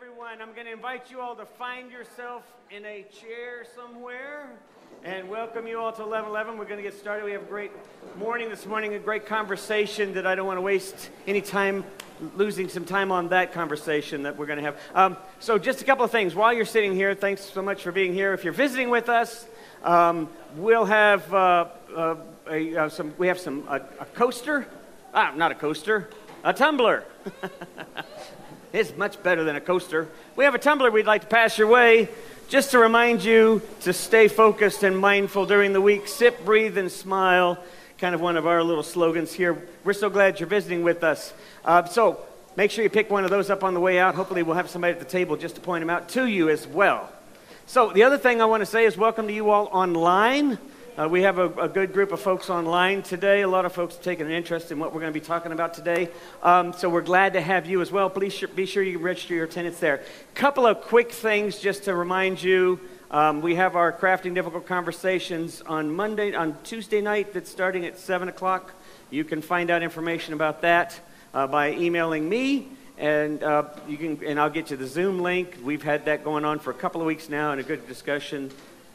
everyone. I'm going to invite you all to find yourself in a chair somewhere and welcome you all to 1111. We're going to get started. We have a great morning this morning, a great conversation that I don't want to waste any time losing some time on that conversation that we're going to have. Um, so, just a couple of things. While you're sitting here, thanks so much for being here. If you're visiting with us, um, we'll have uh, uh, a, uh, some. We have some a, a coaster. Ah, not a coaster, a tumbler. It's much better than a coaster. We have a tumbler we'd like to pass your way just to remind you to stay focused and mindful during the week. Sip, breathe, and smile. Kind of one of our little slogans here. We're so glad you're visiting with us. Uh, so make sure you pick one of those up on the way out. Hopefully, we'll have somebody at the table just to point them out to you as well. So, the other thing I want to say is welcome to you all online. Uh, we have a, a, good group of folks online today. A lot of folks taking an interest in what we're going to be talking about today. Um, so we're glad to have you as well. Please sh- be sure you register your attendance there. A Couple of quick things just to remind you. Um, we have our crafting difficult conversations on Monday, on Tuesday night. That's starting at seven o'clock. You can find out information about that uh, by emailing me and uh, you can and I'll get you the Zoom link. We've had that going on for a couple of weeks now, and a good discussion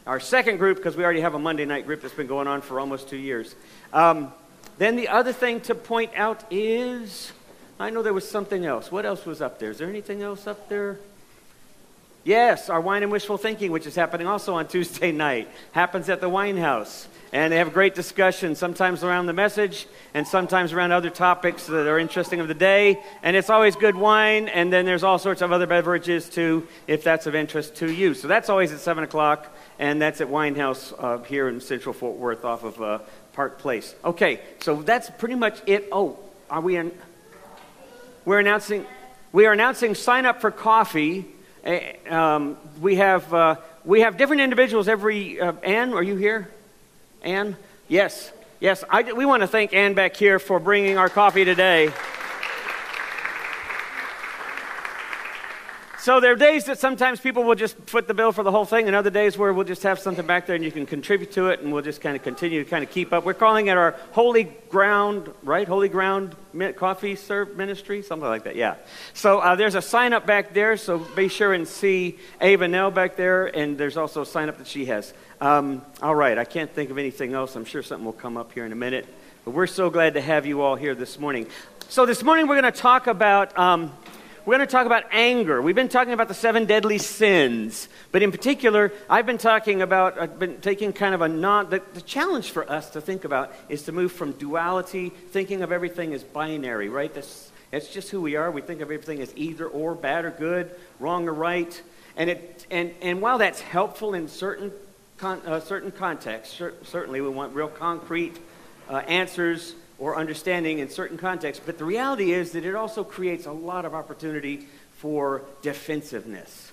our second group, because we already have a Monday night group that's been going on for almost two years. Um, then the other thing to point out is I know there was something else. What else was up there? Is there anything else up there? Yes, our wine and wishful thinking, which is happening also on Tuesday night, happens at the wine house. And they have great discussions, sometimes around the message and sometimes around other topics that are interesting of the day. And it's always good wine, and then there's all sorts of other beverages too, if that's of interest to you. So that's always at 7 o'clock and that's at Winehouse uh, here in Central Fort Worth off of uh, Park Place. Okay, so that's pretty much it. Oh, are we in? We're announcing. We are announcing sign up for coffee. Um, we have uh, we have different individuals every. Uh, Anne, are you here? Anne, yes, yes. I, we want to thank Anne back here for bringing our coffee today. So there are days that sometimes people will just foot the bill for the whole thing, and other days where we'll just have something back there and you can contribute to it, and we'll just kind of continue to kind of keep up. We're calling it our Holy Ground, right? Holy Ground Coffee Serve Ministry, something like that. Yeah. So uh, there's a sign up back there, so be sure and see Ava Nell back there, and there's also a sign up that she has. Um, all right, I can't think of anything else. I'm sure something will come up here in a minute, but we're so glad to have you all here this morning. So this morning we're going to talk about. Um, we're going to talk about anger. We've been talking about the seven deadly sins, but in particular, I've been talking about, I've been taking kind of a non, the, the challenge for us to think about is to move from duality, thinking of everything as binary, right? That's, that's just who we are. We think of everything as either or, bad or good, wrong or right. And, it, and, and while that's helpful in certain, con, uh, certain contexts, certainly we want real concrete uh, answers or understanding in certain contexts. But the reality is that it also creates a lot of opportunity for defensiveness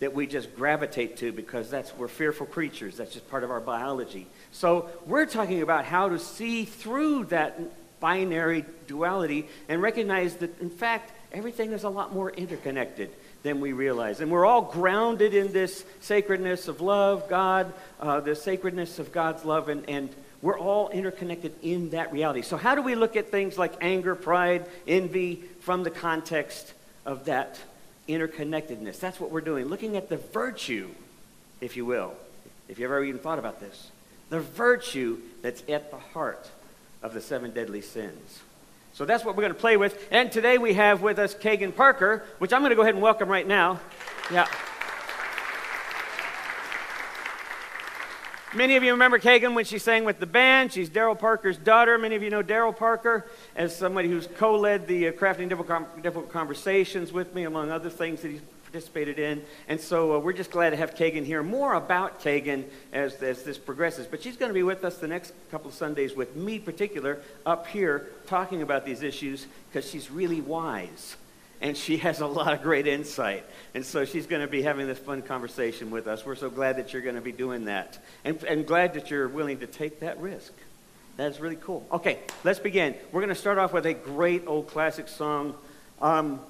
that we just gravitate to because that's we're fearful creatures. That's just part of our biology. So we're talking about how to see through that binary duality and recognize that in fact everything is a lot more interconnected than we realize. And we're all grounded in this sacredness of love, God, uh, the sacredness of God's love, and, and we're all interconnected in that reality. So, how do we look at things like anger, pride, envy from the context of that interconnectedness? That's what we're doing. Looking at the virtue, if you will, if you've ever even thought about this, the virtue that's at the heart of the seven deadly sins. So that's what we're going to play with. And today we have with us Kagan Parker, which I'm going to go ahead and welcome right now. Yeah. Many of you remember Kagan when she sang with the band. She's Daryl Parker's daughter. Many of you know Daryl Parker as somebody who's co led the uh, Crafting Difficult, Conversations with me, among other things that he's participated in. And so uh, we're just glad to have Kagan here. More about Kagan as, as this progresses. But she's going to be with us the next couple of Sundays, with me particular, up here talking about these issues because she's really wise and she has a lot of great insight. And so she's going to be having this fun conversation with us. We're so glad that you're going to be doing that, and, and glad that you're willing to take that risk. That's really cool. Okay, let's begin. We're going to start off with a great old classic song. Um,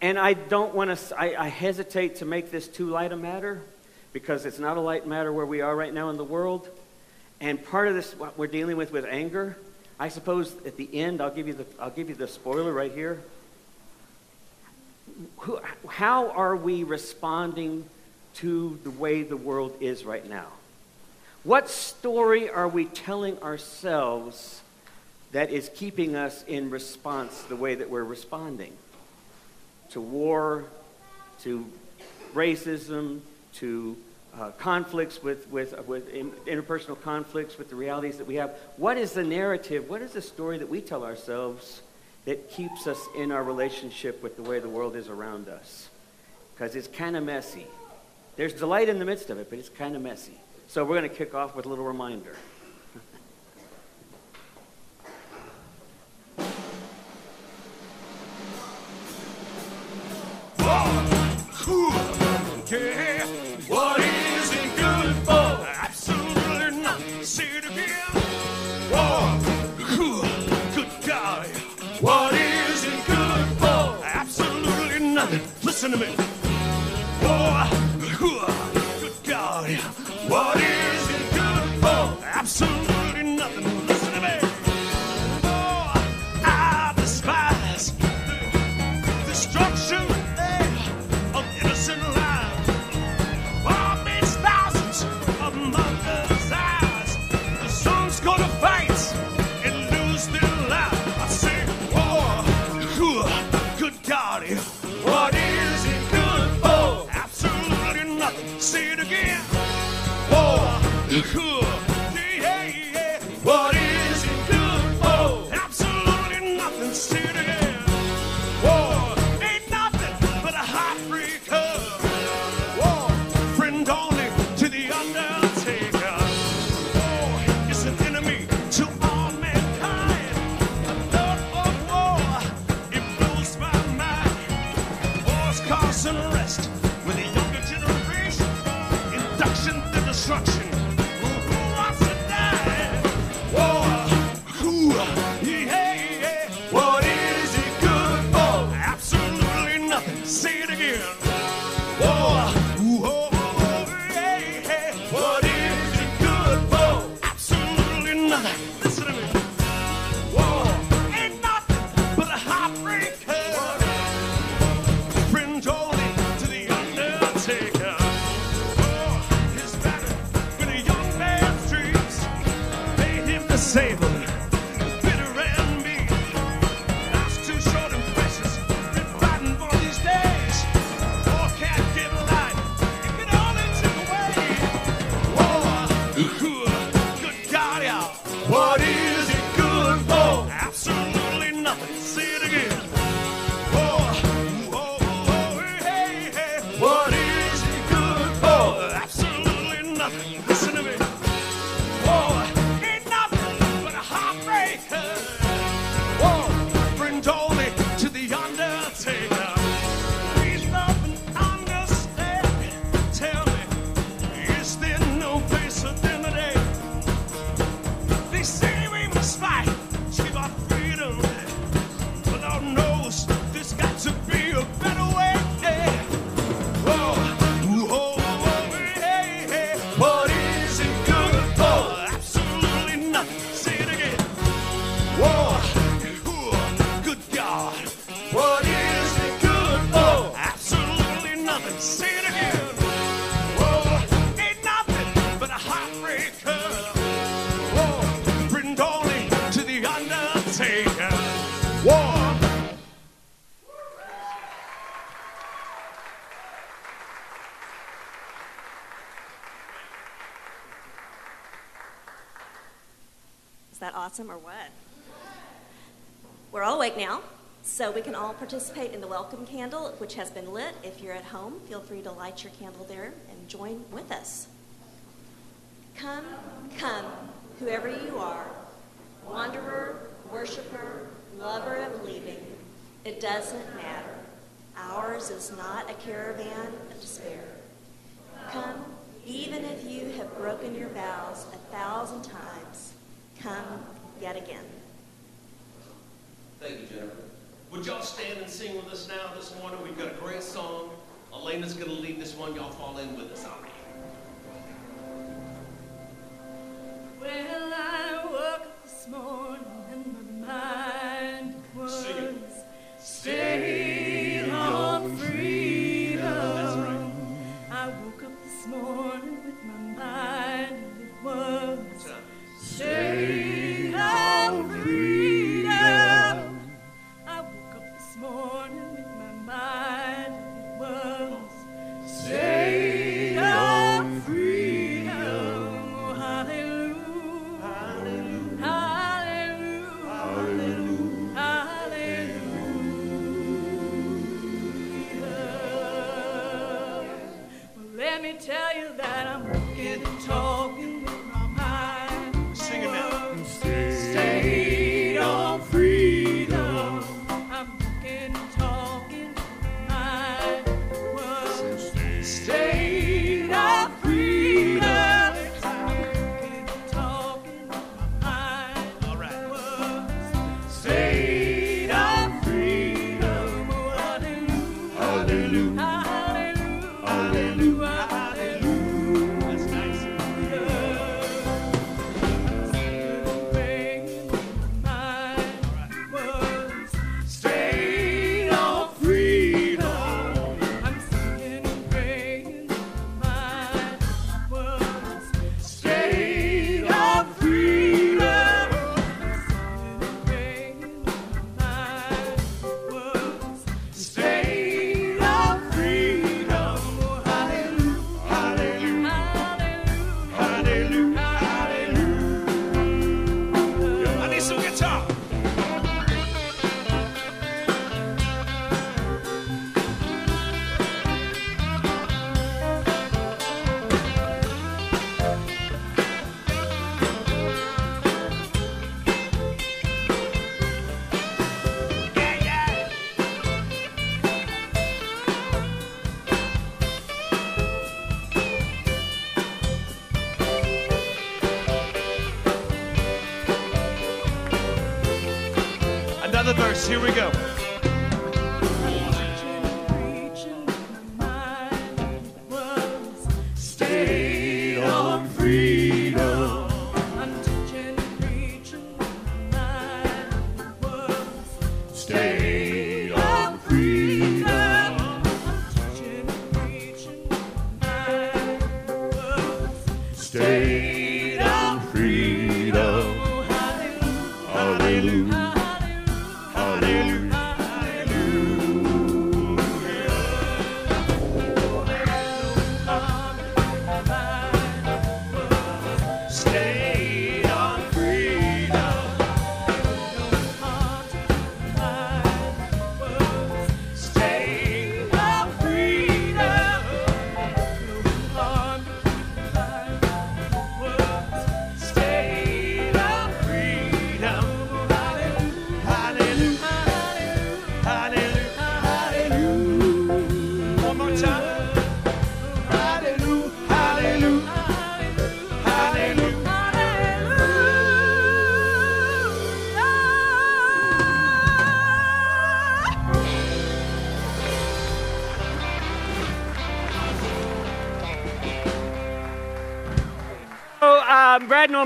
and I don't want to, I, I hesitate to make this too light a matter because it's not a light matter where we are right now in the world. And part of this, what we're dealing with with anger, I suppose at the end, I'll give you the, I'll give you the spoiler right here who, how are we responding to the way the world is right now? What story are we telling ourselves that is keeping us in response the way that we're responding? To war, to racism, to uh, conflicts with, with, with interpersonal conflicts, with the realities that we have. What is the narrative? What is the story that we tell ourselves that keeps us in our relationship with the way the world is around us? Because it's kind of messy. There's delight in the midst of it, but it's kind of messy. So we're going to kick off with a little reminder. Listen to me. What again. Whoa, that awesome or what? We're all awake now, so we can all participate in the welcome candle, which has been lit. If you're at home, feel free to light your candle there and join with us. Come, come, whoever you are, wanderer, worshiper, lover of leaving, it doesn't matter. Ours is not a caravan of despair. Come, even if you have broken your vows a thousand times, come yet again. Thank you, Jennifer. Would y'all stand and sing with us now this morning? We've got a great song. Elena's going to lead this one. Y'all fall in with us, all right?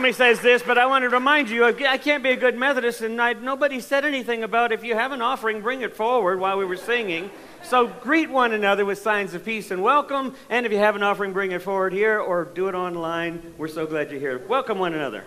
Somebody says this, but I want to remind you, I can't be a good Methodist, and I, nobody said anything about if you have an offering, bring it forward while we were singing. So greet one another with signs of peace and welcome. And if you have an offering, bring it forward here or do it online. We're so glad you're here. Welcome one another.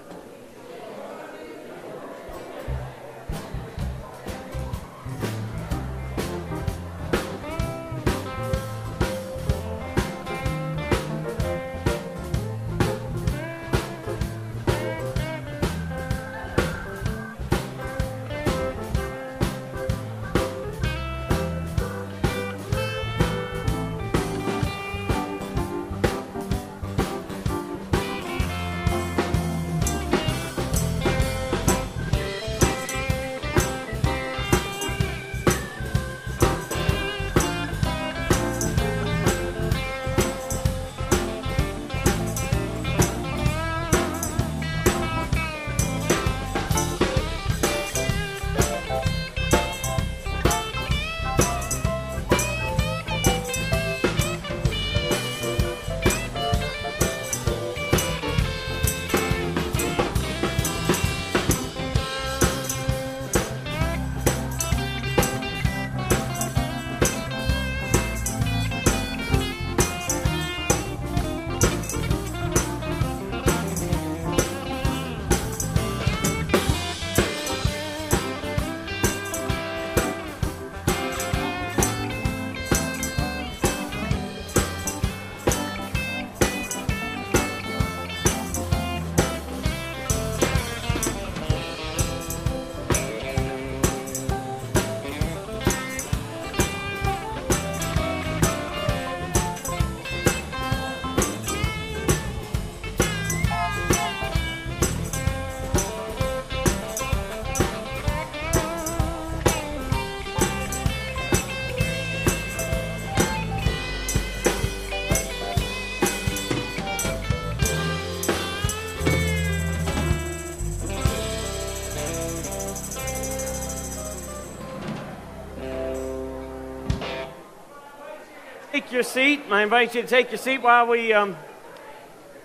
Your seat. I invite you to take your seat while we. Um,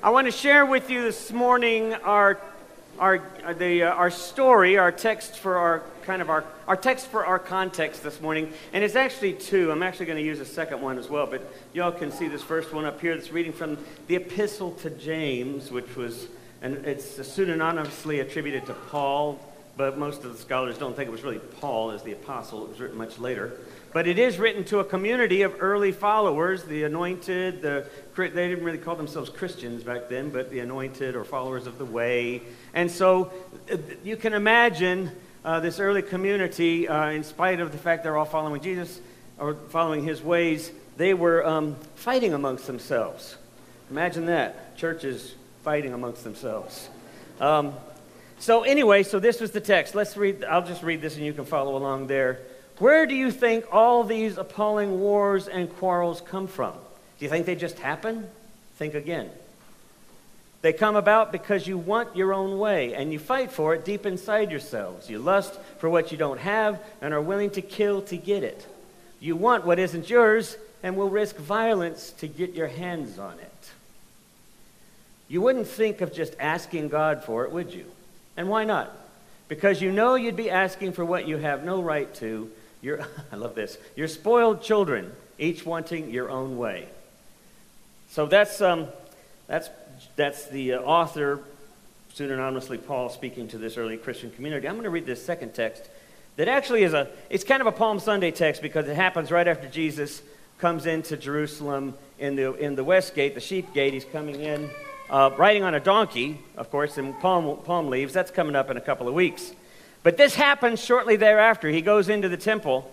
I want to share with you this morning our our the uh, our story, our text for our kind of our our text for our context this morning, and it's actually two. I'm actually going to use a second one as well, but y'all can see this first one up here. That's reading from the Epistle to James, which was and it's pseudonymously attributed to Paul, but most of the scholars don't think it was really Paul as the apostle. It was written much later. But it is written to a community of early followers, the anointed, the, they didn't really call themselves Christians back then, but the anointed or followers of the way. And so uh, you can imagine uh, this early community, uh, in spite of the fact they're all following Jesus or following his ways, they were um, fighting amongst themselves. Imagine that. Churches fighting amongst themselves. Um, so, anyway, so this was the text. Let's read, I'll just read this and you can follow along there. Where do you think all these appalling wars and quarrels come from? Do you think they just happen? Think again. They come about because you want your own way and you fight for it deep inside yourselves. You lust for what you don't have and are willing to kill to get it. You want what isn't yours and will risk violence to get your hands on it. You wouldn't think of just asking God for it, would you? And why not? Because you know you'd be asking for what you have no right to you're, I love this. You're spoiled children, each wanting your own way. So that's, um, that's, that's the uh, author, pseudonymously Paul, speaking to this early Christian community. I'm going to read this second text that actually is a, it's kind of a Palm Sunday text because it happens right after Jesus comes into Jerusalem in the, in the west gate, the sheep gate. He's coming in uh, riding on a donkey, of course, in palm, palm leaves. That's coming up in a couple of weeks. But this happens shortly thereafter. He goes into the temple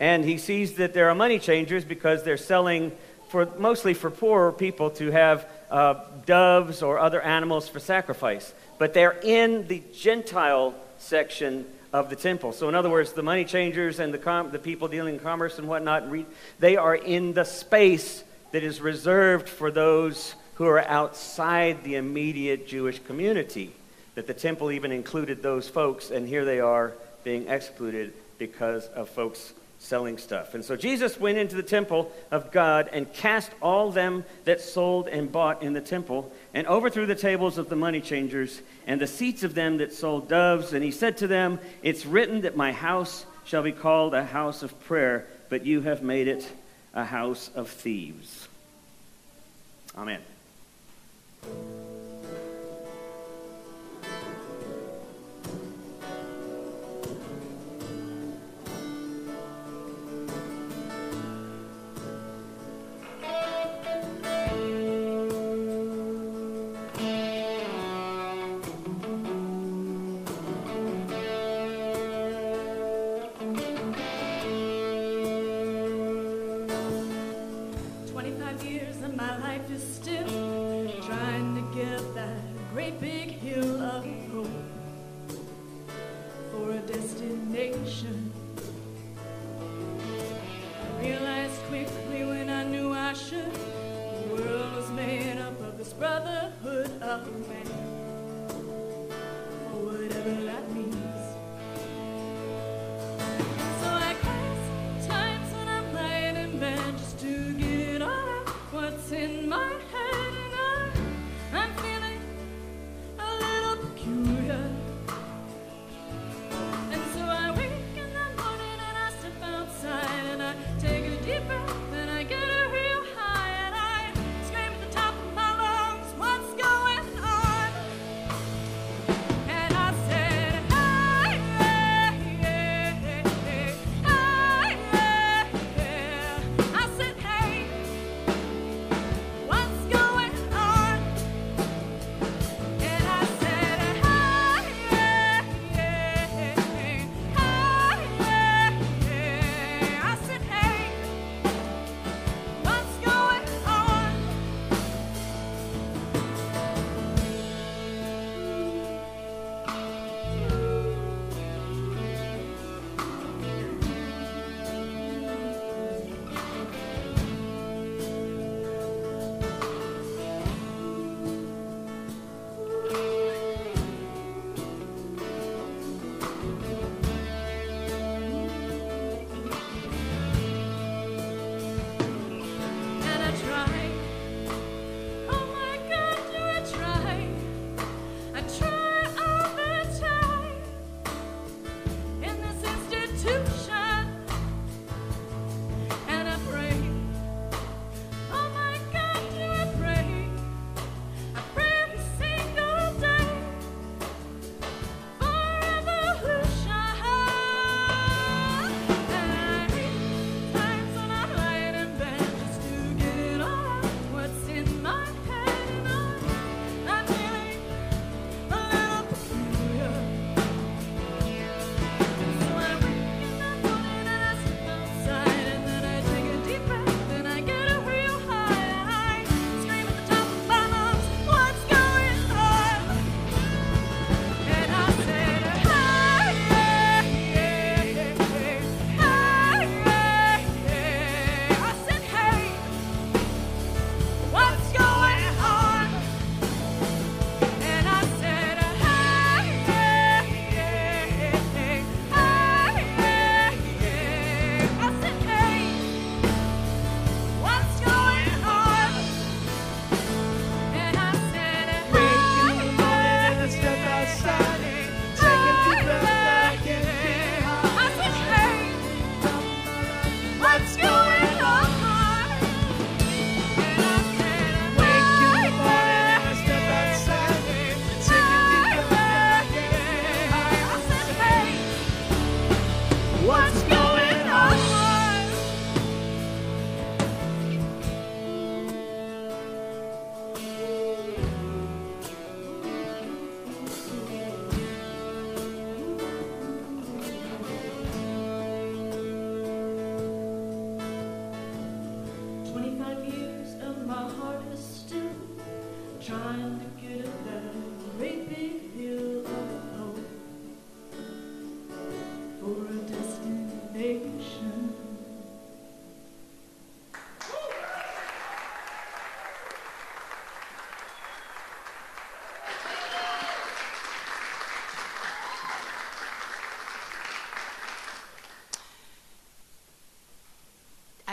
and he sees that there are money changers because they're selling for mostly for poorer people to have uh, doves or other animals for sacrifice. But they're in the Gentile section of the temple. So, in other words, the money changers and the, com- the people dealing in commerce and whatnot, re- they are in the space that is reserved for those who are outside the immediate Jewish community that the temple even included those folks, and here they are being excluded because of folks selling stuff. And so Jesus went into the temple of God and cast all them that sold and bought in the temple, and overthrew the tables of the money changers and the seats of them that sold doves. And he said to them, It's written that my house shall be called a house of prayer, but you have made it a house of thieves. Amen.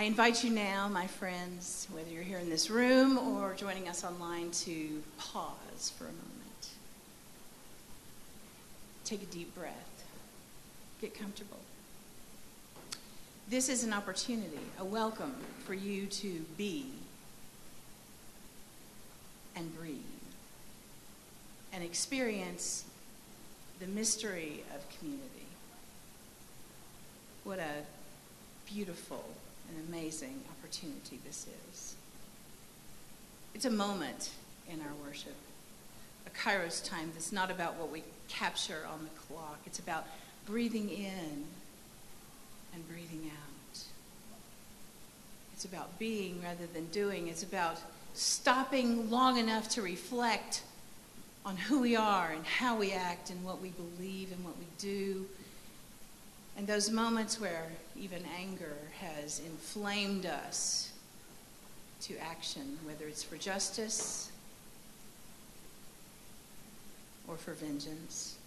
I invite you now, my friends, whether you're here in this room or joining us online, to pause for a moment. Take a deep breath. Get comfortable. This is an opportunity, a welcome for you to be and breathe and experience the mystery of community. What a beautiful and amazing opportunity this is. It's a moment in our worship, a kairos time that's not about what we capture on the clock. It's about breathing in and breathing out. It's about being rather than doing. It's about stopping long enough to reflect on who we are and how we act and what we believe and what we do. And those moments where even anger has inflamed us to action, whether it's for justice or for vengeance.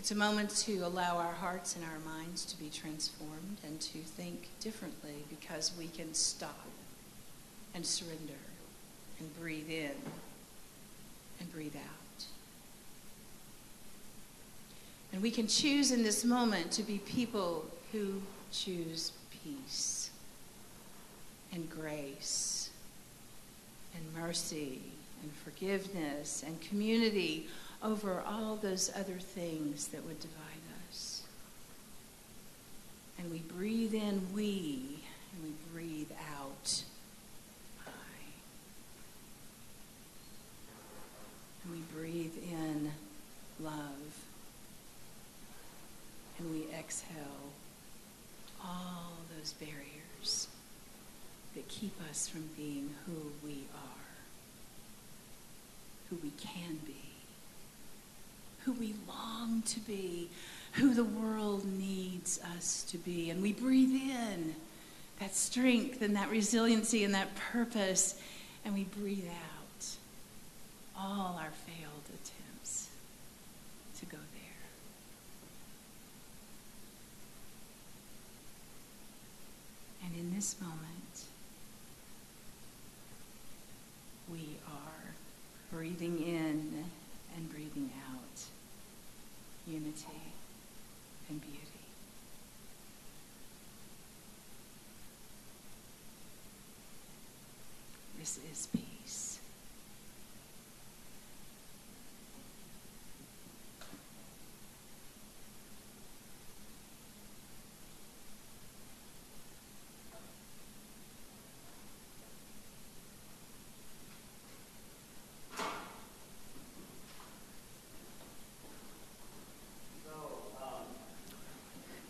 It's a moment to allow our hearts and our minds to be transformed and to think differently because we can stop and surrender and breathe in and breathe out. And we can choose in this moment to be people who choose peace and grace and mercy and forgiveness and community over all those other things that would divide us. And we breathe in we, and we breathe out I. And we breathe in love, exhale all those barriers that keep us from being who we are, who we can be who we long to be, who the world needs us to be. And we breathe in that strength and that resiliency and that purpose, and we breathe out all our failed attempts to go there. And in this moment, we are breathing in and breathing out unity and beauty. This is peace.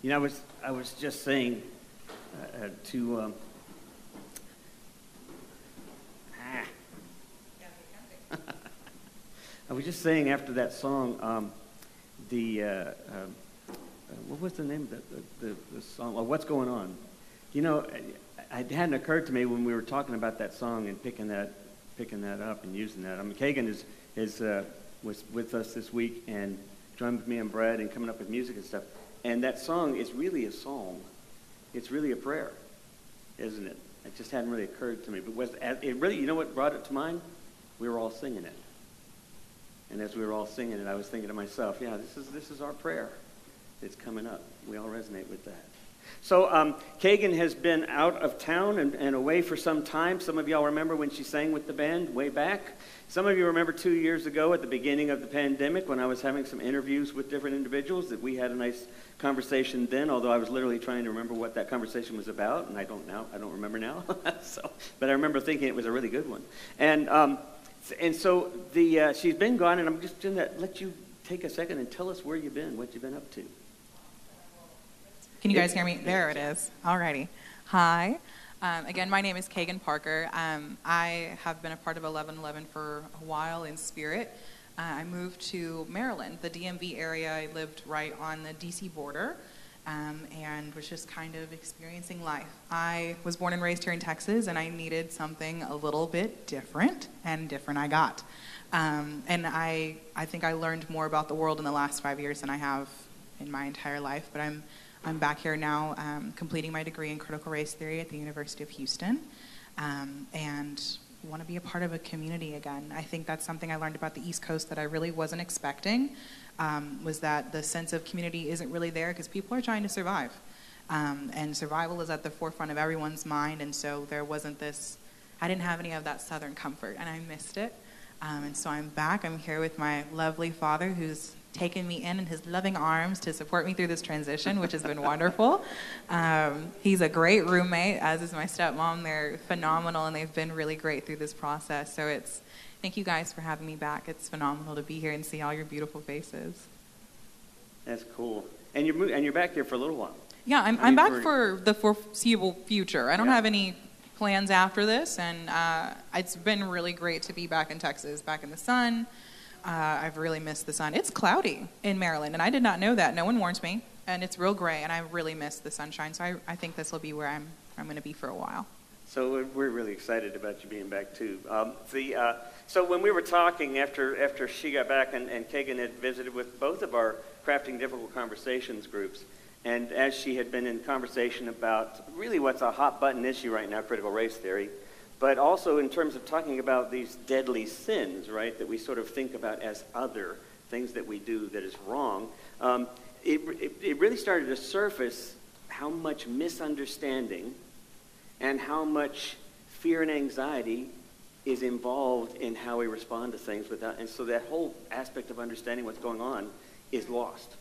You know, I was, I was just saying uh, uh, to. Um, ah. I was just saying after that song, um, the. Uh, uh, what was the name of the, the, the song? Well, What's Going On? You know, it hadn't occurred to me when we were talking about that song and picking that, picking that up and using that. I mean, Kagan is, is, uh, was with us this week and joined with me and Brad and coming up with music and stuff. And that song is really a song. It's really a prayer, isn't it? It just hadn't really occurred to me. But was, uh, it really, you know what brought it to mind? We were all singing it. And as we were all singing it, I was thinking to myself, yeah, this is, this is our prayer. It's coming up. We all resonate with that. So um, Kagan has been out of town and, and away for some time. Some of y'all remember when she sang with the band way back. Some of you remember two years ago at the beginning of the pandemic when I was having some interviews with different individuals that we had a nice conversation then, although I was literally trying to remember what that conversation was about, and I don't now. I don't remember now. so, but I remember thinking it was a really good one. And um, and so the uh, she's been gone, and I'm just going to let you take a second and tell us where you've been, what you've been up to. Can you guys hear me? There it is. Alrighty. Hi. Um, again, my name is Kagan Parker. Um, I have been a part of 1111 for a while in spirit. Uh, I moved to Maryland, the DMV area. I lived right on the DC border um, and was just kind of experiencing life. I was born and raised here in Texas, and I needed something a little bit different, and different I got. Um, and I, I think I learned more about the world in the last five years than I have in my entire life. But I'm, I'm back here now, um, completing my degree in critical race theory at the University of Houston, um, and want to be a part of a community again. I think that's something I learned about the East Coast that I really wasn't expecting. Um, was that the sense of community isn't really there because people are trying to survive. Um, and survival is at the forefront of everyone's mind, and so there wasn't this, I didn't have any of that southern comfort, and I missed it. Um, and so I'm back. I'm here with my lovely father who's taken me in in his loving arms to support me through this transition, which has been wonderful. Um, he's a great roommate, as is my stepmom. They're phenomenal, and they've been really great through this process. So it's thank you guys for having me back. It's phenomenal to be here and see all your beautiful faces. That's cool. And you're, and you're back here for a little while. Yeah, I'm, I'm back for- for the foreseeable future. I don't Yeah. have any plans after this, and uh, it's been really great to be back in Texas, back in the sun. Uh, I've really missed the sun. It's cloudy in Maryland, and I did not know that. No one warns me, and it's real gray, and I really miss the sunshine. So I, I think this will be where I'm, I'm going to be for a while. So we're- really excited about you being back too. Um, the uh, so when we were talking after after she got back and, and Kagan had visited with both of our crafting difficult conversations groups, and as she had been in conversation about really what's a hot button issue right now, critical race theory, but also in terms of talking about these deadly sins, right, that we sort of think about as other things that we do that is wrong. Um, it, it, it really started to surface how much misunderstanding and how much fear and anxiety is involved in how we respond to things without and so that whole aspect of understanding what's going on is lost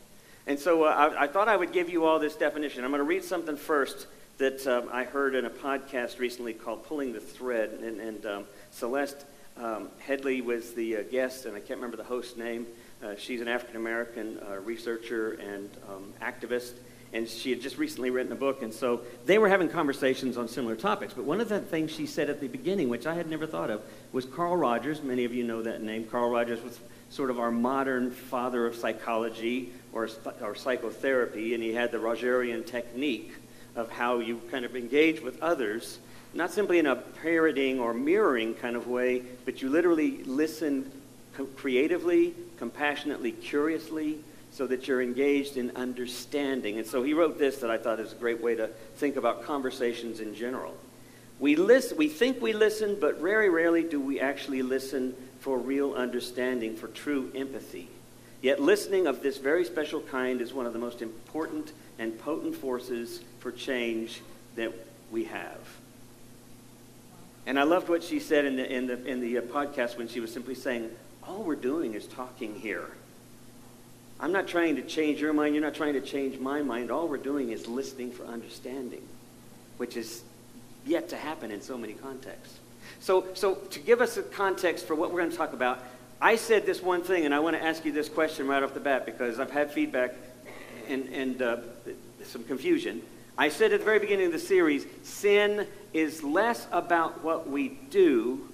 and so uh, I, I thought i would give you all this definition i'm going to read something first that um, i heard in a podcast recently called pulling the thread and, and um, celeste um, Headlee was the uh, guest and i can't remember the host's name uh, she's an african american uh, researcher and um, activist and she had just recently written a book, and so they were having conversations on similar topics. But one of the things she said at the beginning, which I had never thought of, was Carl Rogers. Many of you know that name. Carl Rogers was sort of our modern father of psychology or, or psychotherapy, and he had the Rogerian technique of how you kind of engage with others, not simply in a parroting or mirroring kind of way, but you literally listen co- creatively, compassionately, curiously, so that you're engaged in understanding. And so he wrote this that I thought is a great way to think about conversations in general. We, listen, we think we listen, but very rarely do we actually listen for real understanding, for true empathy. Yet listening of this very special kind is one of the most important and potent forces for change that we have. And I loved what she said in the, in the, in the uh, podcast when she was simply saying, all we're doing is talking here. I'm not trying to change your mind. You're not trying to change my mind. All we're doing is listening for understanding, which is yet to happen in so many contexts. So, so to give us a context for what we're going to talk about, I said this one thing, and I want to ask you this question right off the bat because I've had feedback and, and uh, some confusion. I said at the very beginning of the series, sin is less about what we do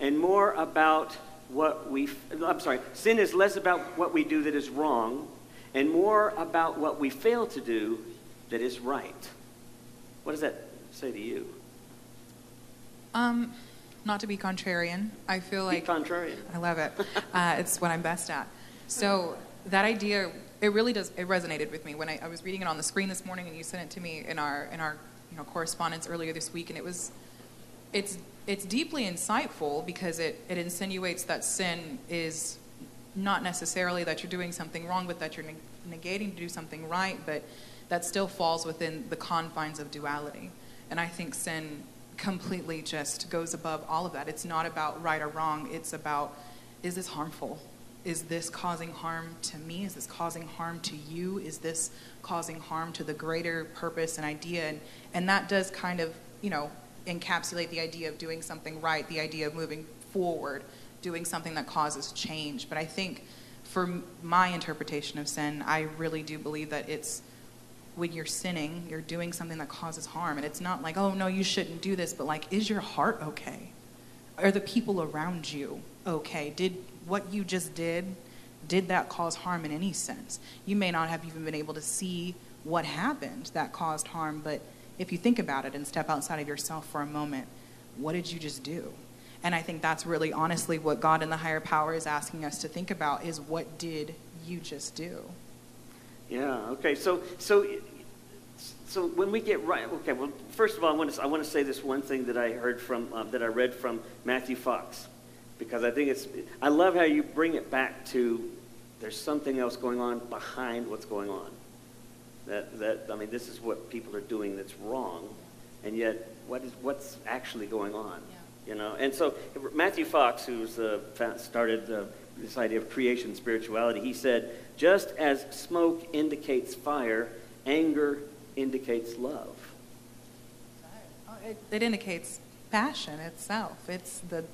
and more about what we, I'm sorry, sin is less about what we do that is wrong and more about what we fail to do that is right. What does that say to you? Um, not to be contrarian, I feel Be like contrarian. I love it. Uh, it's what I'm best at. So that idea, it really does. It resonated with me when I, I was reading it on the screen this morning, and you sent it to me in our in our you know correspondence earlier this week, and it was, it's it's deeply insightful because it it insinuates that sin is not necessarily that you're doing something wrong, but that you're neg- negating to do something right, but that still falls within the confines of duality. And I think sin completely just goes above all of that. It's not about right or wrong, it's about is this harmful? Is this causing harm to me? Is this causing harm to you? Is this causing harm to the greater purpose and idea? And, and that does kind of, you know, encapsulate the idea of doing something right, the idea of moving forward, doing something that causes change. But I think for my interpretation of sin, I really do believe that it's when you're sinning, you're doing something that causes harm. And it's not like, oh, no, you shouldn't do this, but like, is your heart okay? Are the people around you okay? Did what you just did, did that cause harm in any sense? You may not have even been able to see what happened that caused harm, but if you think about it and step outside of yourself for a moment, what did you just do? And I think that's really honestly what God and the higher power is asking us to think about is what did you just do? Yeah. Okay. So so so when we get right, okay. Well, first of all, I want to I want to say this one thing that I heard from uh, that I read from Matthew Fox, because I think it's I love how you bring it back to there's something else going on behind what's going on. That that I mean, this is what people are doing that's wrong, and yet what is what's actually going on? You know. And so Matthew Fox, who's uh, started uh, this idea of creation spirituality, he said, just as smoke indicates fire, anger indicates love. Oh, It, it indicates passion itself. It's the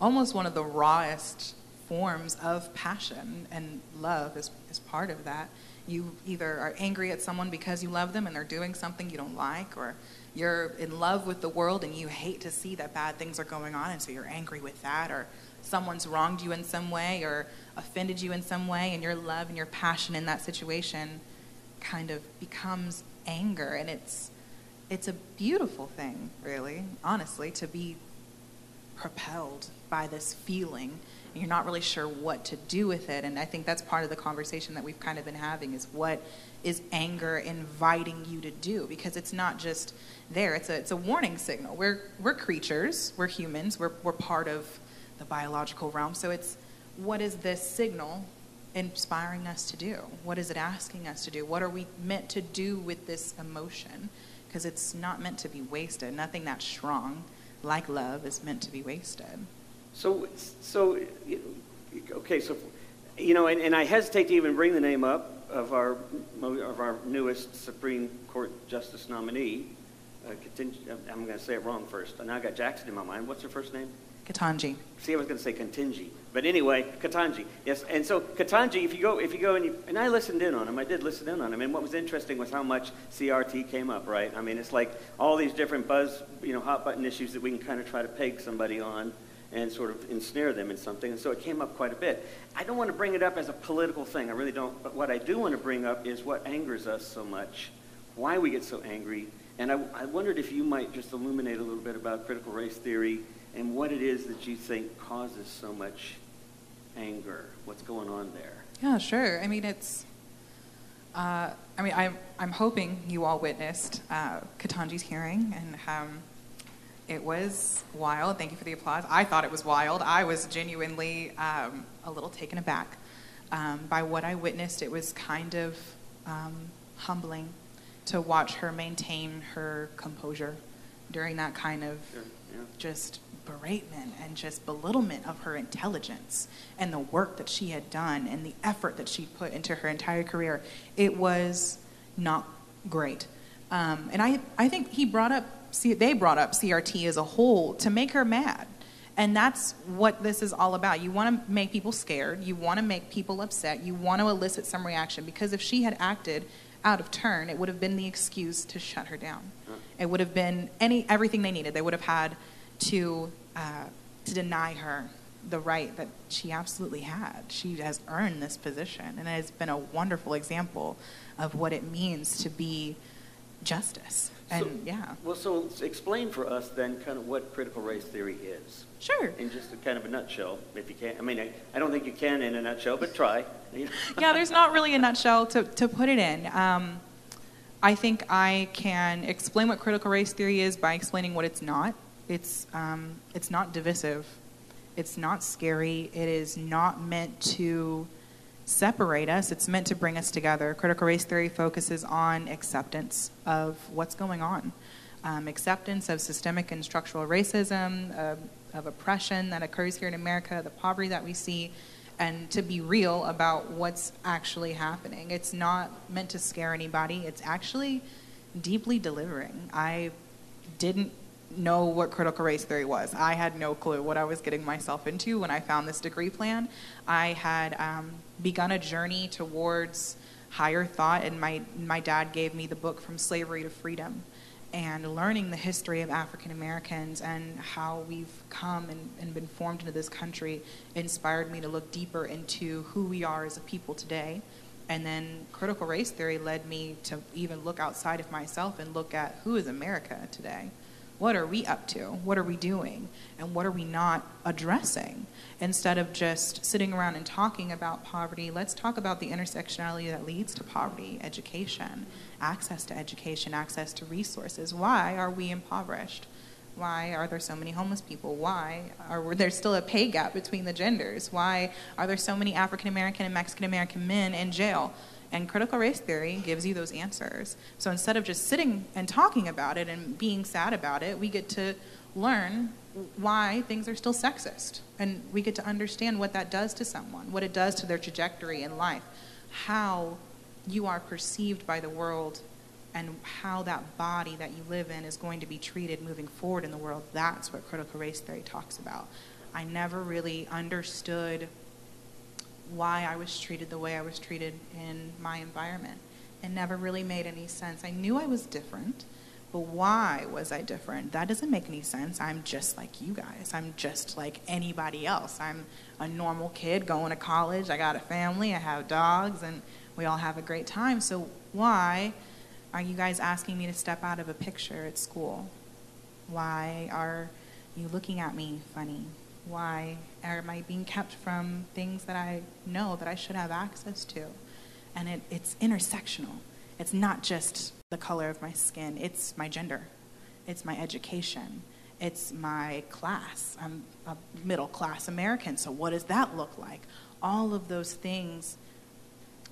almost one of the rawest forms of passion, and love is, is part of that. You either are angry at someone because you love them and they're doing something you don't like, or you're in love with the world and you hate to see that bad things are going on, and so you're angry with that, or someone's wronged you in some way or offended you in some way, and your love and your passion in that situation kind of becomes anger, and it's it's a beautiful thing, really, honestly, to be propelled by this feeling and you're not really sure what to do with it. And i think that's part of the conversation that we've kind of been having is what is anger inviting you to do? Because it's not just there. It's a, it's a warning signal. We're, we're creatures. We're humans. We're, we're part of the biological realm. So it's what is this signal inspiring us to do? What is it asking us to do? What are we meant to do with this emotion? Because it's not meant to be wasted. Nothing that's strong like love is meant to be wasted So, so, okay, so, you know, and, and I hesitate to even bring the name up of our, of our newest Supreme Court Justice nominee. Uh, I'm going to say it wrong first. Now I got Jackson in my mind. What's her first name? Ketanji See, I was going to say Katinji, but anyway, Ketanji. Yes, and so Ketanji, if you go, if you go and you, and I listened in on him. I did listen in on him, and what was interesting was how much CRT came up. Right? I mean, it's like all these different buzz, you know, hot button issues that we can kind of try to peg somebody on and sort of ensnare them in something. And so it came up quite a bit. I don't want to bring it up as a political thing. I really don't. But what I do want to bring up is what angers us so much, why we get so angry. And I, I wondered if you might just illuminate a little bit about critical race theory and what it is that you think causes so much anger. What's going on there? Yeah, sure. I mean, it's. Uh, I mean, I'm I'm hoping you all witnessed uh, Ketanji's hearing, and um, it was wild. Thank you for the applause. I thought it was wild. I was genuinely um, a little taken aback um, by what I witnessed. It was kind of um, humbling to watch her maintain her composure during that kind of Sure, yeah. just beratement and just belittlement of her intelligence and the work that she had done and the effort that she put into her entire career. It was not great. Um, and I, I think he brought up, they brought up CRT as a whole to make her mad. And that's what this is all about. You want to make people scared. You want to make people upset. You want to elicit some reaction because if she had acted out of turn, it would have been the excuse to shut her down. It would have been any everything they needed. They would have had to uh, to deny her the right that she absolutely had. She has earned this position, and it has been a wonderful example of what it means to be justice. And So- yeah, Well, so explain for us then kind of what critical race theory is. sure. In just a kind of a nutshell, if you can. I mean, I, I don't think you can in a nutshell, but try. Yeah, there's not really a nutshell to, to put it in. Um, I think I can explain what critical race theory is by explaining what it's not. It's, um, it's not divisive. It's not scary. It is not meant to separate us. It's meant to bring us together. Critical race theory focuses on acceptance of what's going on, um, acceptance of systemic and structural racism, of, of oppression that occurs here in America, the poverty that we see, and to be real about what's actually happening. It's not meant to scare anybody. It's actually deeply delivering. I didn't know what critical race theory was. I had no clue what I was getting myself into when I found this degree plan. I had um, begun a journey towards higher thought. And my, my dad gave me the book From Slavery to Freedom. And learning the history of African Americans and how we've come and, and been formed into this country inspired me to look deeper into who we are as a people today. And then critical race theory led me to even look outside of myself and look at who is America today? What are we up to? What are we doing? And what are we not addressing? Instead of just sitting around and talking about poverty, let's talk about the intersectionality that leads to poverty, education, access to education, access to resources. Why are we impoverished? Why are there so many homeless people? Why are there still a pay gap between the genders? Why are there so many African American and Mexican American men in jail? And critical race theory gives you those answers. So instead of just sitting and talking about it and being sad about it, we get to learn why things are still sexist. And we get to understand what that does to someone, what it does to their trajectory in life, how you are perceived by the world, and how that body that you live in is going to be treated moving forward in the world. That's what critical race theory talks about. I never really understood why I was treated the way I was treated in my environment. It never really made any sense. I knew I was different, but why was I different? That doesn't make any sense. I'm just like you guys. I'm just like anybody else. I'm a normal kid going to college. I got a family. I have dogs, and we all have a great time. So why are you guys asking me to step out of a picture at school? Why are you looking at me funny? Why am I being kept from things that I know that I should have access to? And it, it's intersectional. It's not just the color of my skin, it's my gender, it's my education, it's my class. I'm a middle class American, so what does that look like? All of those things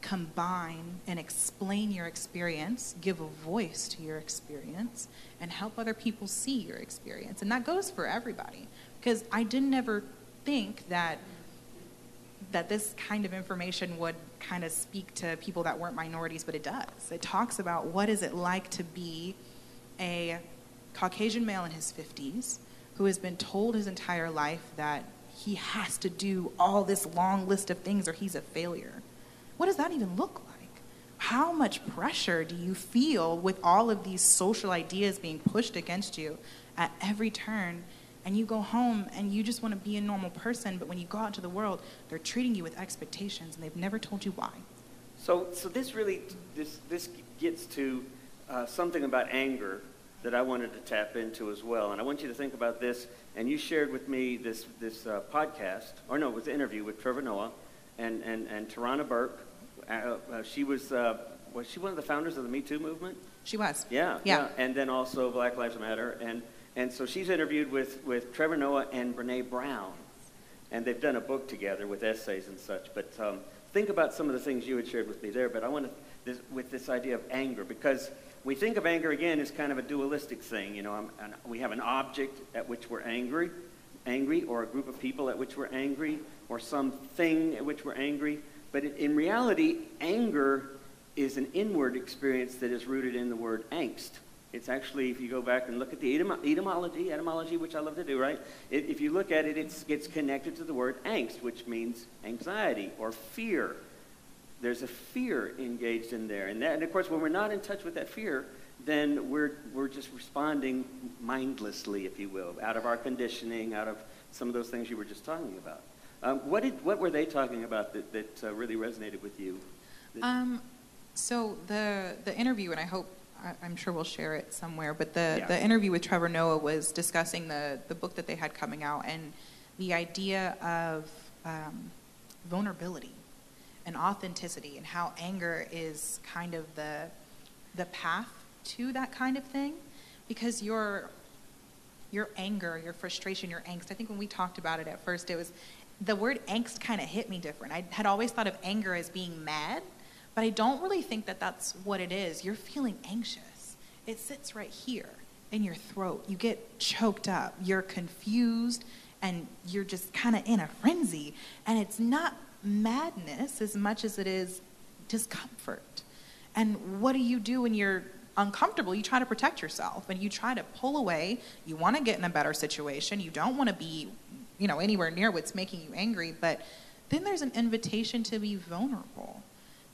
combine and explain your experience, give a voice to your experience, and help other people see your experience. And that goes for everybody because I didn't ever think that that this kind of information would kind of speak to people that weren't minorities, but it does. It talks about what is it like to be a Caucasian male in his 50s who has been told his entire life that he has to do all this long list of things or he's a failure. What does that even look like? How much pressure do you feel with all of these social ideas being pushed against you at every turn? and you go home and you just want to be a normal person, but when you go out to the world, they're treating you with expectations and they've never told you why. So, so this really this this gets to uh, something about anger that I wanted to tap into as well, and I want you to think about this. And you shared with me this this uh, podcast, or no, it was an interview with Trevor Noah and and and Tarana Burke. Uh, uh she was uh, was she one of the founders of the Me Too movement? She was. Yeah, yeah, yeah, and then also Black Lives Matter and. And so she's interviewed with, with Trevor Noah and Brene Brown. And they've done a book together with essays and such. But um, think about some of the things you had shared with me there. But I want to, this, with this idea of anger, because we think of anger again as kind of a dualistic thing. You know, we have an object at which we're angry, angry, or a group of people at which we're angry, or some thing at which we're angry. But in reality, anger is an inward experience that is rooted in the word angst. It's actually, if you go back and look at the etymology, etymology, which I love to do, right? If you look at it, it gets connected to the word angst, which means anxiety or fear. There's a fear engaged in there. And, that, and of course, when we're not in touch with that fear, then we're, we're just responding mindlessly, if you will, out of our conditioning, out of some of those things you were just talking about. Um, what, did, what were they talking about that, that uh, really resonated with you? Um, so the, the interview, and I hope I, am sure we'll share it somewhere. But the, yeah. the interview with Trevor Noah was discussing the, the book that they had coming out and the idea of um, vulnerability and authenticity and how anger is kind of the, the path to that kind of thing. Because your, your anger, your frustration, your angst, I think when we talked about it at first, it was the word angst kind of hit me different. I had always thought of anger as being mad but I don't really think that that's what it is. You're feeling anxious. It sits right here in your throat. You get choked up. You're confused and you're just kind of in a frenzy. And it's not madness as much as it is discomfort. And what do you do when you're uncomfortable? You try to protect yourself and you try to pull away. You want to get in a better situation. You don't want to be, you know, anywhere near what's making you angry, but then there's an invitation to be vulnerable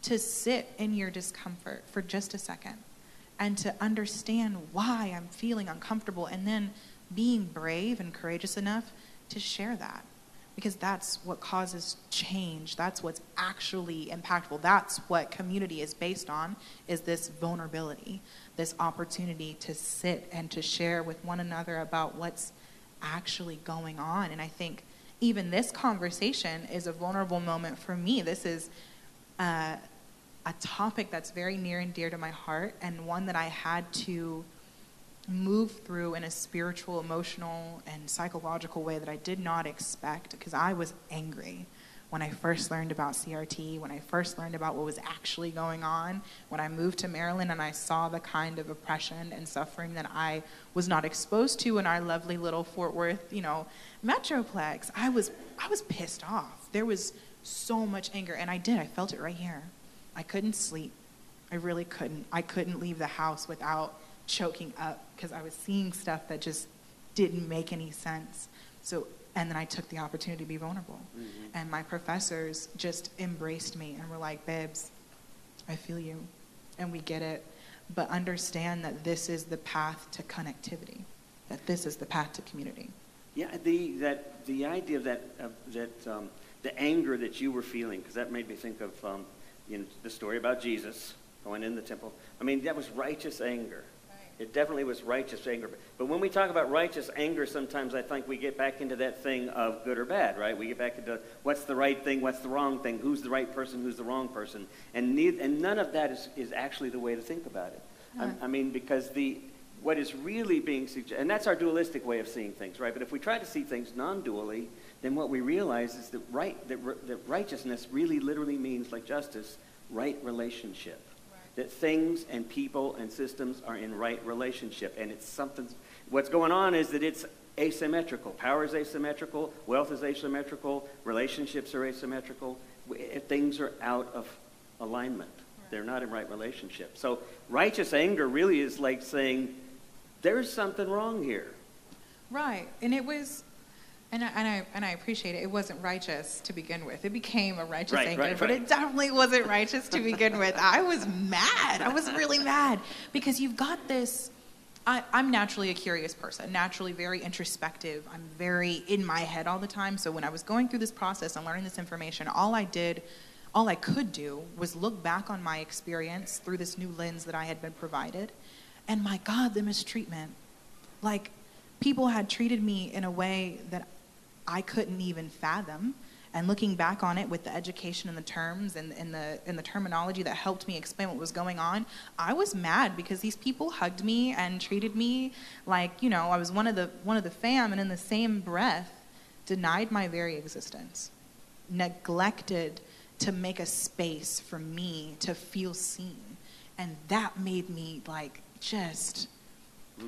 to sit in your discomfort for just a second and to understand why I'm feeling uncomfortable and then being brave and courageous enough to share that because that's what causes change. That's what's actually impactful. That's what community is based on is this vulnerability this opportunity to sit and to share with one another about what's actually going on. And i think even this conversation is a vulnerable moment for me. This is uh, a topic that's very near and dear to my heart and one that i had to move through in a spiritual, emotional, and psychological way that I did not expect because I was angry when I first learned about CRT, when I first learned about what was actually going on, when I moved to Maryland and I saw the kind of oppression and suffering that I was not exposed to in our lovely little Fort Worth, you know, metroplex. I was I was pissed off. There was so much anger and I did. I felt it right here. I couldn't sleep. I really couldn't. I couldn't leave the house without choking up because I was seeing stuff that just didn't make any sense. So, and then I took the opportunity to be vulnerable. Mm-hmm. And my professors just embraced me and were like, babes, I feel you. And we get it. But understand that this is the path to connectivity, that this is the path to community. Yeah, the, that, the idea of that, uh, that um, the anger that you were feeling, because that made me think of um, you know, the story about Jesus going in the temple. I mean, that was righteous anger. It definitely was righteous anger. But when we talk about righteous anger, sometimes I think we get back into that thing of good or bad, right? We get back into what's the right thing, what's the wrong thing, who's the right person, who's the wrong person. And, neither, and none of that is, is actually the way to think about it. I, I mean, because the, what is really being suggested, and that's our dualistic way of seeing things, right? But if we try to see things non-dually, then what we realize is that, right, that, that righteousness really literally means, like justice, right relationship that things and people and systems are in right relationship. And it's something, what's going on is that it's asymmetrical. Power is asymmetrical, wealth is asymmetrical, relationships are asymmetrical. Things are out of alignment. They're not in right relationship. So righteous anger really is like saying, there's something wrong here. Right. And it was and I, and I, and I appreciate it. It wasn't righteous to begin with. It became a righteous right, anger, right, but right. it definitely wasn't righteous to begin with. I was mad. I was really mad because you've got this. I, I'm naturally a curious person, naturally very introspective. I'm very in my head all the time. So when I was going through this process and learning this information, all I did, all I could do was look back on my experience through this new lens that I had been provided. And my God, the mistreatment. Like, people had treated me in a way that I couldn't even fathom. And looking back on it with the education and the terms and, and, the, and the terminology that helped me explain what was going on, I was mad because these people hugged me and treated me like, you know, I was one of the, one of the fam, and in the same breath, denied my very existence, neglected to make a space for me to feel seen. And that made me like just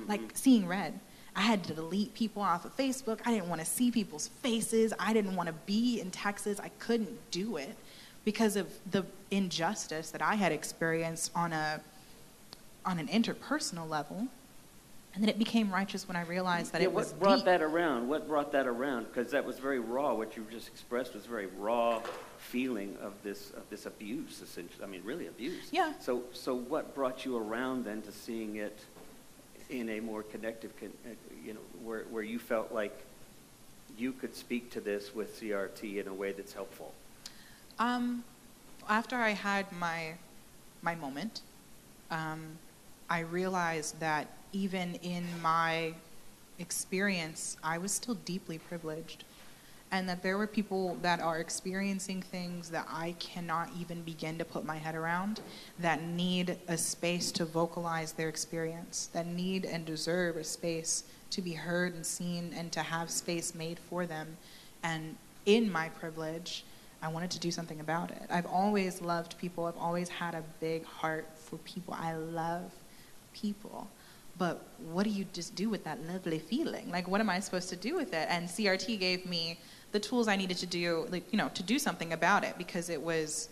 like mm-hmm. seeing red. I had to delete people off of Facebook. I didn't want to see people's faces. I didn't want to be in Texas. I couldn't do it because of the injustice that I had experienced on a on an interpersonal level. And then it became righteous when I realized that yeah, it was what brought deep. that around? What brought that around? Because that was very raw. What you just expressed was very raw feeling of this of this abuse. Essentially, I mean, really abuse. Yeah. So so what brought you around then to seeing it in a more connective, con- uh, you know, where where you felt like you could speak to this with CRT in a way that's helpful? Um, after I had my my moment, um, I realized that even in my experience, I was still deeply privileged, and that there were people that are experiencing things that I cannot even begin to put my head around, that need a space to vocalize their experience, that need and deserve a space to be heard and seen, and to have space made for them, and in my privilege. I wanted to do something about it. I've always loved people. I've always had a big heart for people. I love people. But what do you just do with that lovely feeling? Like, what am I supposed to do with it? And CRT gave me the tools I needed to do, like, you know, to do something about it because it was,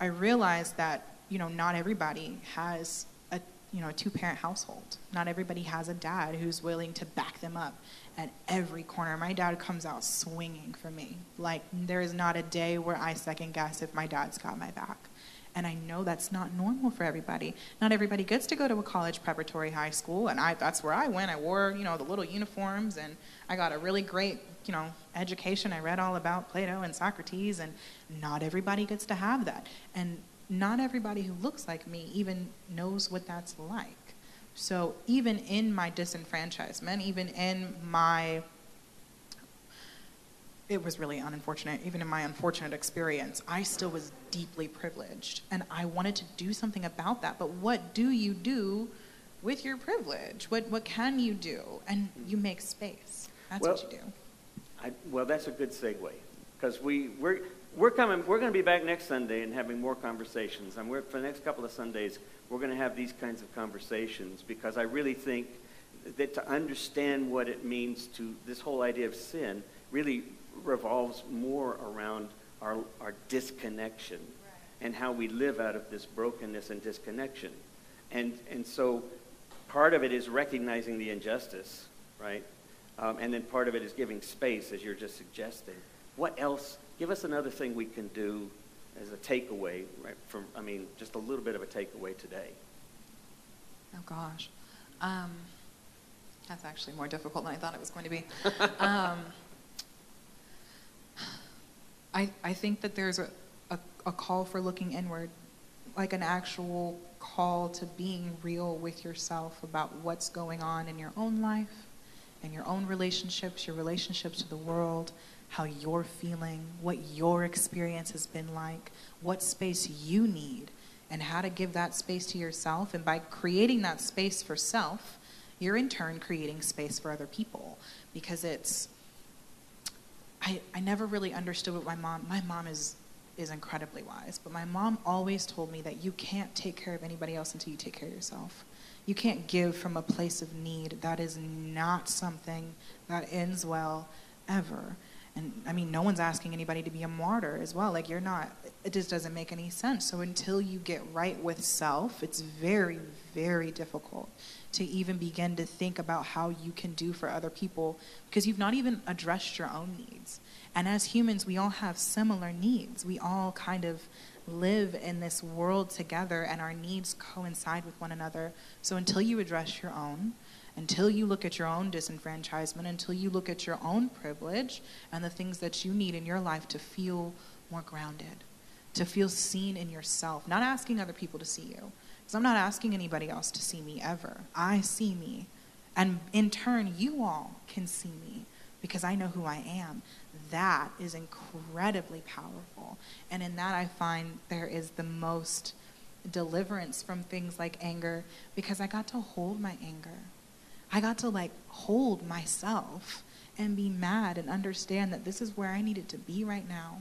I realized that, you know, not everybody has a, you know, a two parent household. Not everybody has a dad who's willing to back them up at every corner. My dad comes out swinging for me. Like, there is not a day where I second guess if my dad's got my back. And I know that's not normal for everybody. Not everybody gets to go to a college preparatory high school, and I, that's where I went. I wore, you know, the little uniforms, and I got a really great, you know, education. I read all about Plato and Socrates, and not everybody gets to have that. And not everybody who looks like me even knows what that's like. So even in my disenfranchisement, even in my it was really unfortunate. Even in my unfortunate experience, I still was deeply privileged. And I wanted to do something about that. But what do you do with your privilege? What, what can you do? And you make space. That's Well, what you do. I, well, that's a good segue because we we're we're coming. We're going to be back next Sunday and having more conversations. And we're, for the next couple of Sundays, we're going to have these kinds of conversations because I really think that to understand what it means to this whole idea of sin really revolves more around our our disconnection and how we live out of this brokenness and disconnection. And and so part of it is recognizing the injustice, right? Um, and then part of it is giving space, as you're just suggesting. What else? Give us another thing we can do as a takeaway, right? From, I mean, just a little bit of a takeaway today. Oh gosh. Um, that's actually more difficult than I thought it was going to be. um, I, I think that there's a, a, a call for looking inward, like an actual call to being real with yourself about what's going on in your own life, in your own relationships, your relationships to the world, how you're feeling, what your experience has been like, what space you need, and how to give that space to yourself. And by creating that space for self, you're in turn creating space for other people because it's I, I never really understood what my mom my mom is is incredibly wise but my mom always told me that you can't take care of anybody else until you take care of yourself you can't give from a place of need that is not something that ends well ever and i mean no one's asking anybody to be a martyr as well like you're not it just doesn't make any sense so until you get right with self it's very very difficult to even begin to think about how you can do for other people because you've not even addressed your own needs. And as humans, we all have similar needs. We all kind of live in this world together and our needs coincide with one another. So until you address your own, until you look at your own disenfranchisement, until you look at your own privilege and the things that you need in your life to feel more grounded, to feel seen in yourself, not asking other people to see you. Because I'm not asking anybody else to see me ever. I see me. And in turn, you all can see me because I know who I am. That is incredibly powerful. And in that, I find there is the most deliverance from things like anger because I got to hold my anger. I got to like hold myself and be mad and understand that this is where I needed to be right now.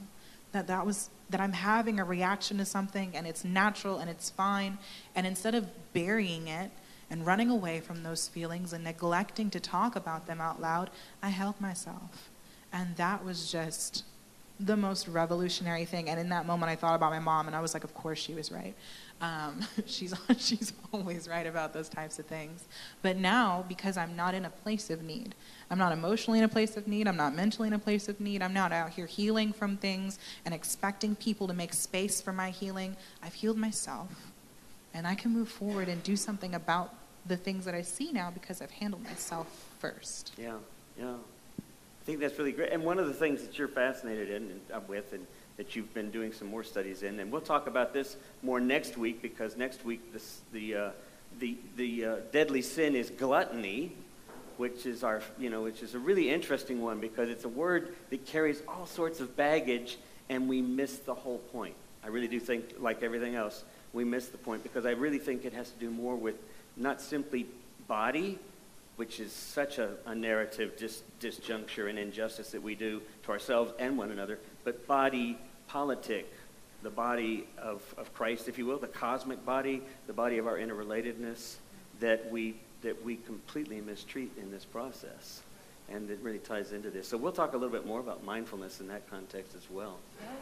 That that was that I'm having a reaction to something and it's natural and it's fine and instead of burying it and running away from those feelings and neglecting to talk about them out loud, I held myself. And that was just the most revolutionary thing. And in that moment, I thought about my mom, and I was like, of course she was right. Um, she's, she's always right about those types of things. But now, because I'm not in a place of need, I'm not emotionally in a place of need, I'm not mentally in a place of need, I'm not out here healing from things and expecting people to make space for my healing. I've healed myself. And I can move forward and do something about the things that I see now because I've handled myself first. Yeah, yeah. I think that's really great. And one of the things that you're fascinated in and uh, with, and that you've been doing some more studies in, and we'll talk about this more next week because next week this, the uh, the the uh, deadly sin is gluttony, which is our you know which is a really interesting one because it's a word that carries all sorts of baggage, and we miss the whole point. I really do think, like everything else, we miss the point because I really think it has to do more with not simply body, which is such a, a narrative dis, disjuncture and injustice that we do to ourselves and one another, but body politic, the body of, of Christ, if you will, the cosmic body, the body of our interrelatedness that we, that we completely mistreat in this process. And it really ties into this. So we'll talk a little bit more about mindfulness in that context as well.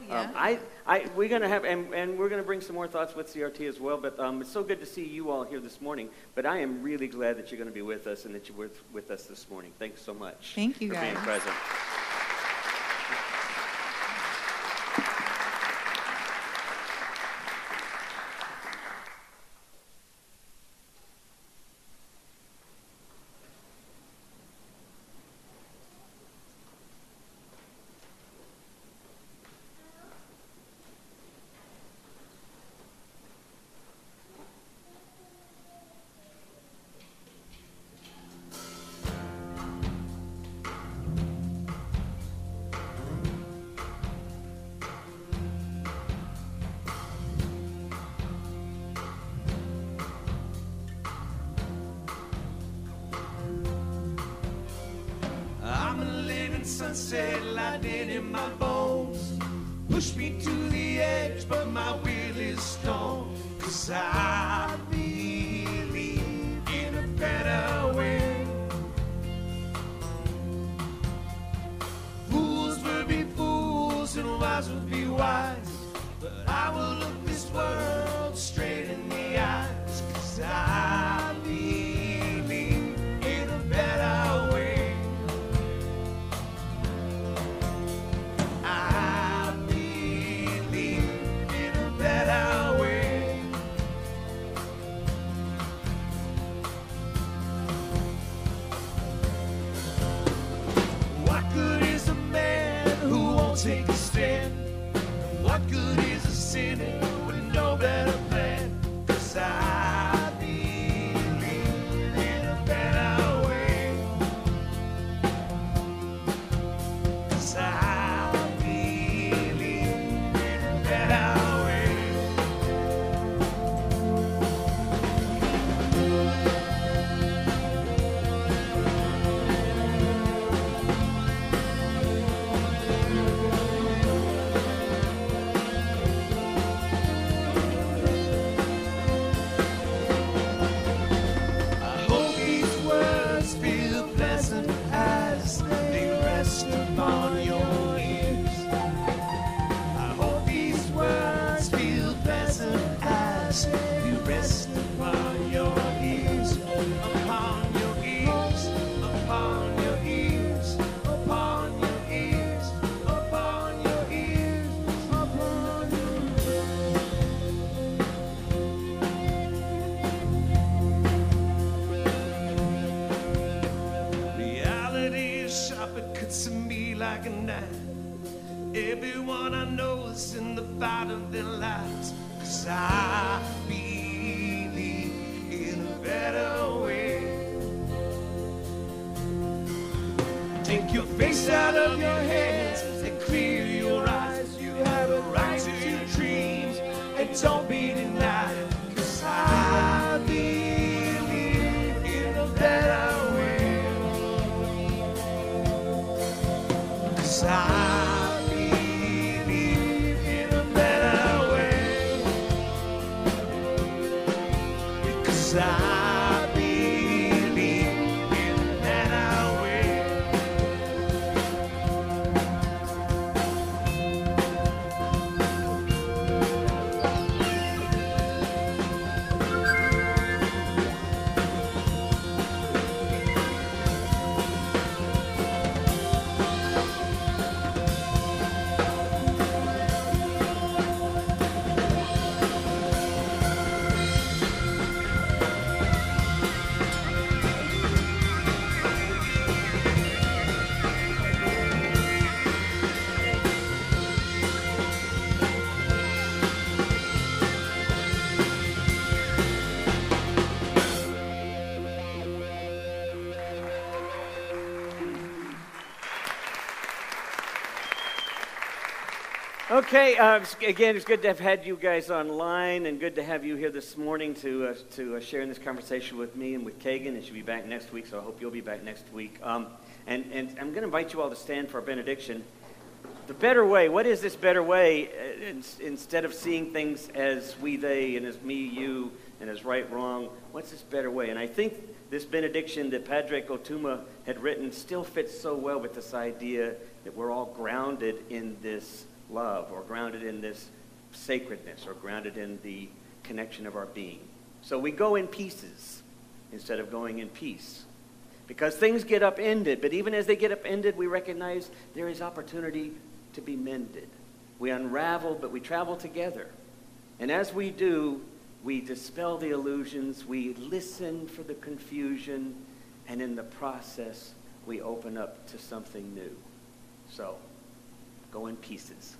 Oh, Um, I, I, we're going to have, and, and we're going to bring some more thoughts with CRT as well, but um, it's so good to see you all here this morning. But I am really glad that you're going to be with us and that you're with, with us this morning. Thanks so much. Thank you, for being present. Okay, uh, again, it's good to have had you guys online and good to have you here this morning to, uh, to uh, share in this conversation with me and with Kagan. And she'll be back next week, so I hope you'll be back next week. Um, and, and I'm going to invite you all to stand for our benediction. The better way, what is this better way uh, in, instead of seeing things as we, they, and as me, you, and as right, wrong? What's this better way? And I think This benediction that Pádraig Ó Tuama had written still fits so well with this idea that we're all grounded in this love or grounded in this sacredness or grounded in the connection of our being. So we go in pieces instead of going in peace. Because things get upended, but even as they get upended, we recognize there is opportunity to be mended. We unravel, but we travel together. And as we do, we dispel the illusions, we listen for the confusion, and in the process, we open up to something new. So, go in pieces.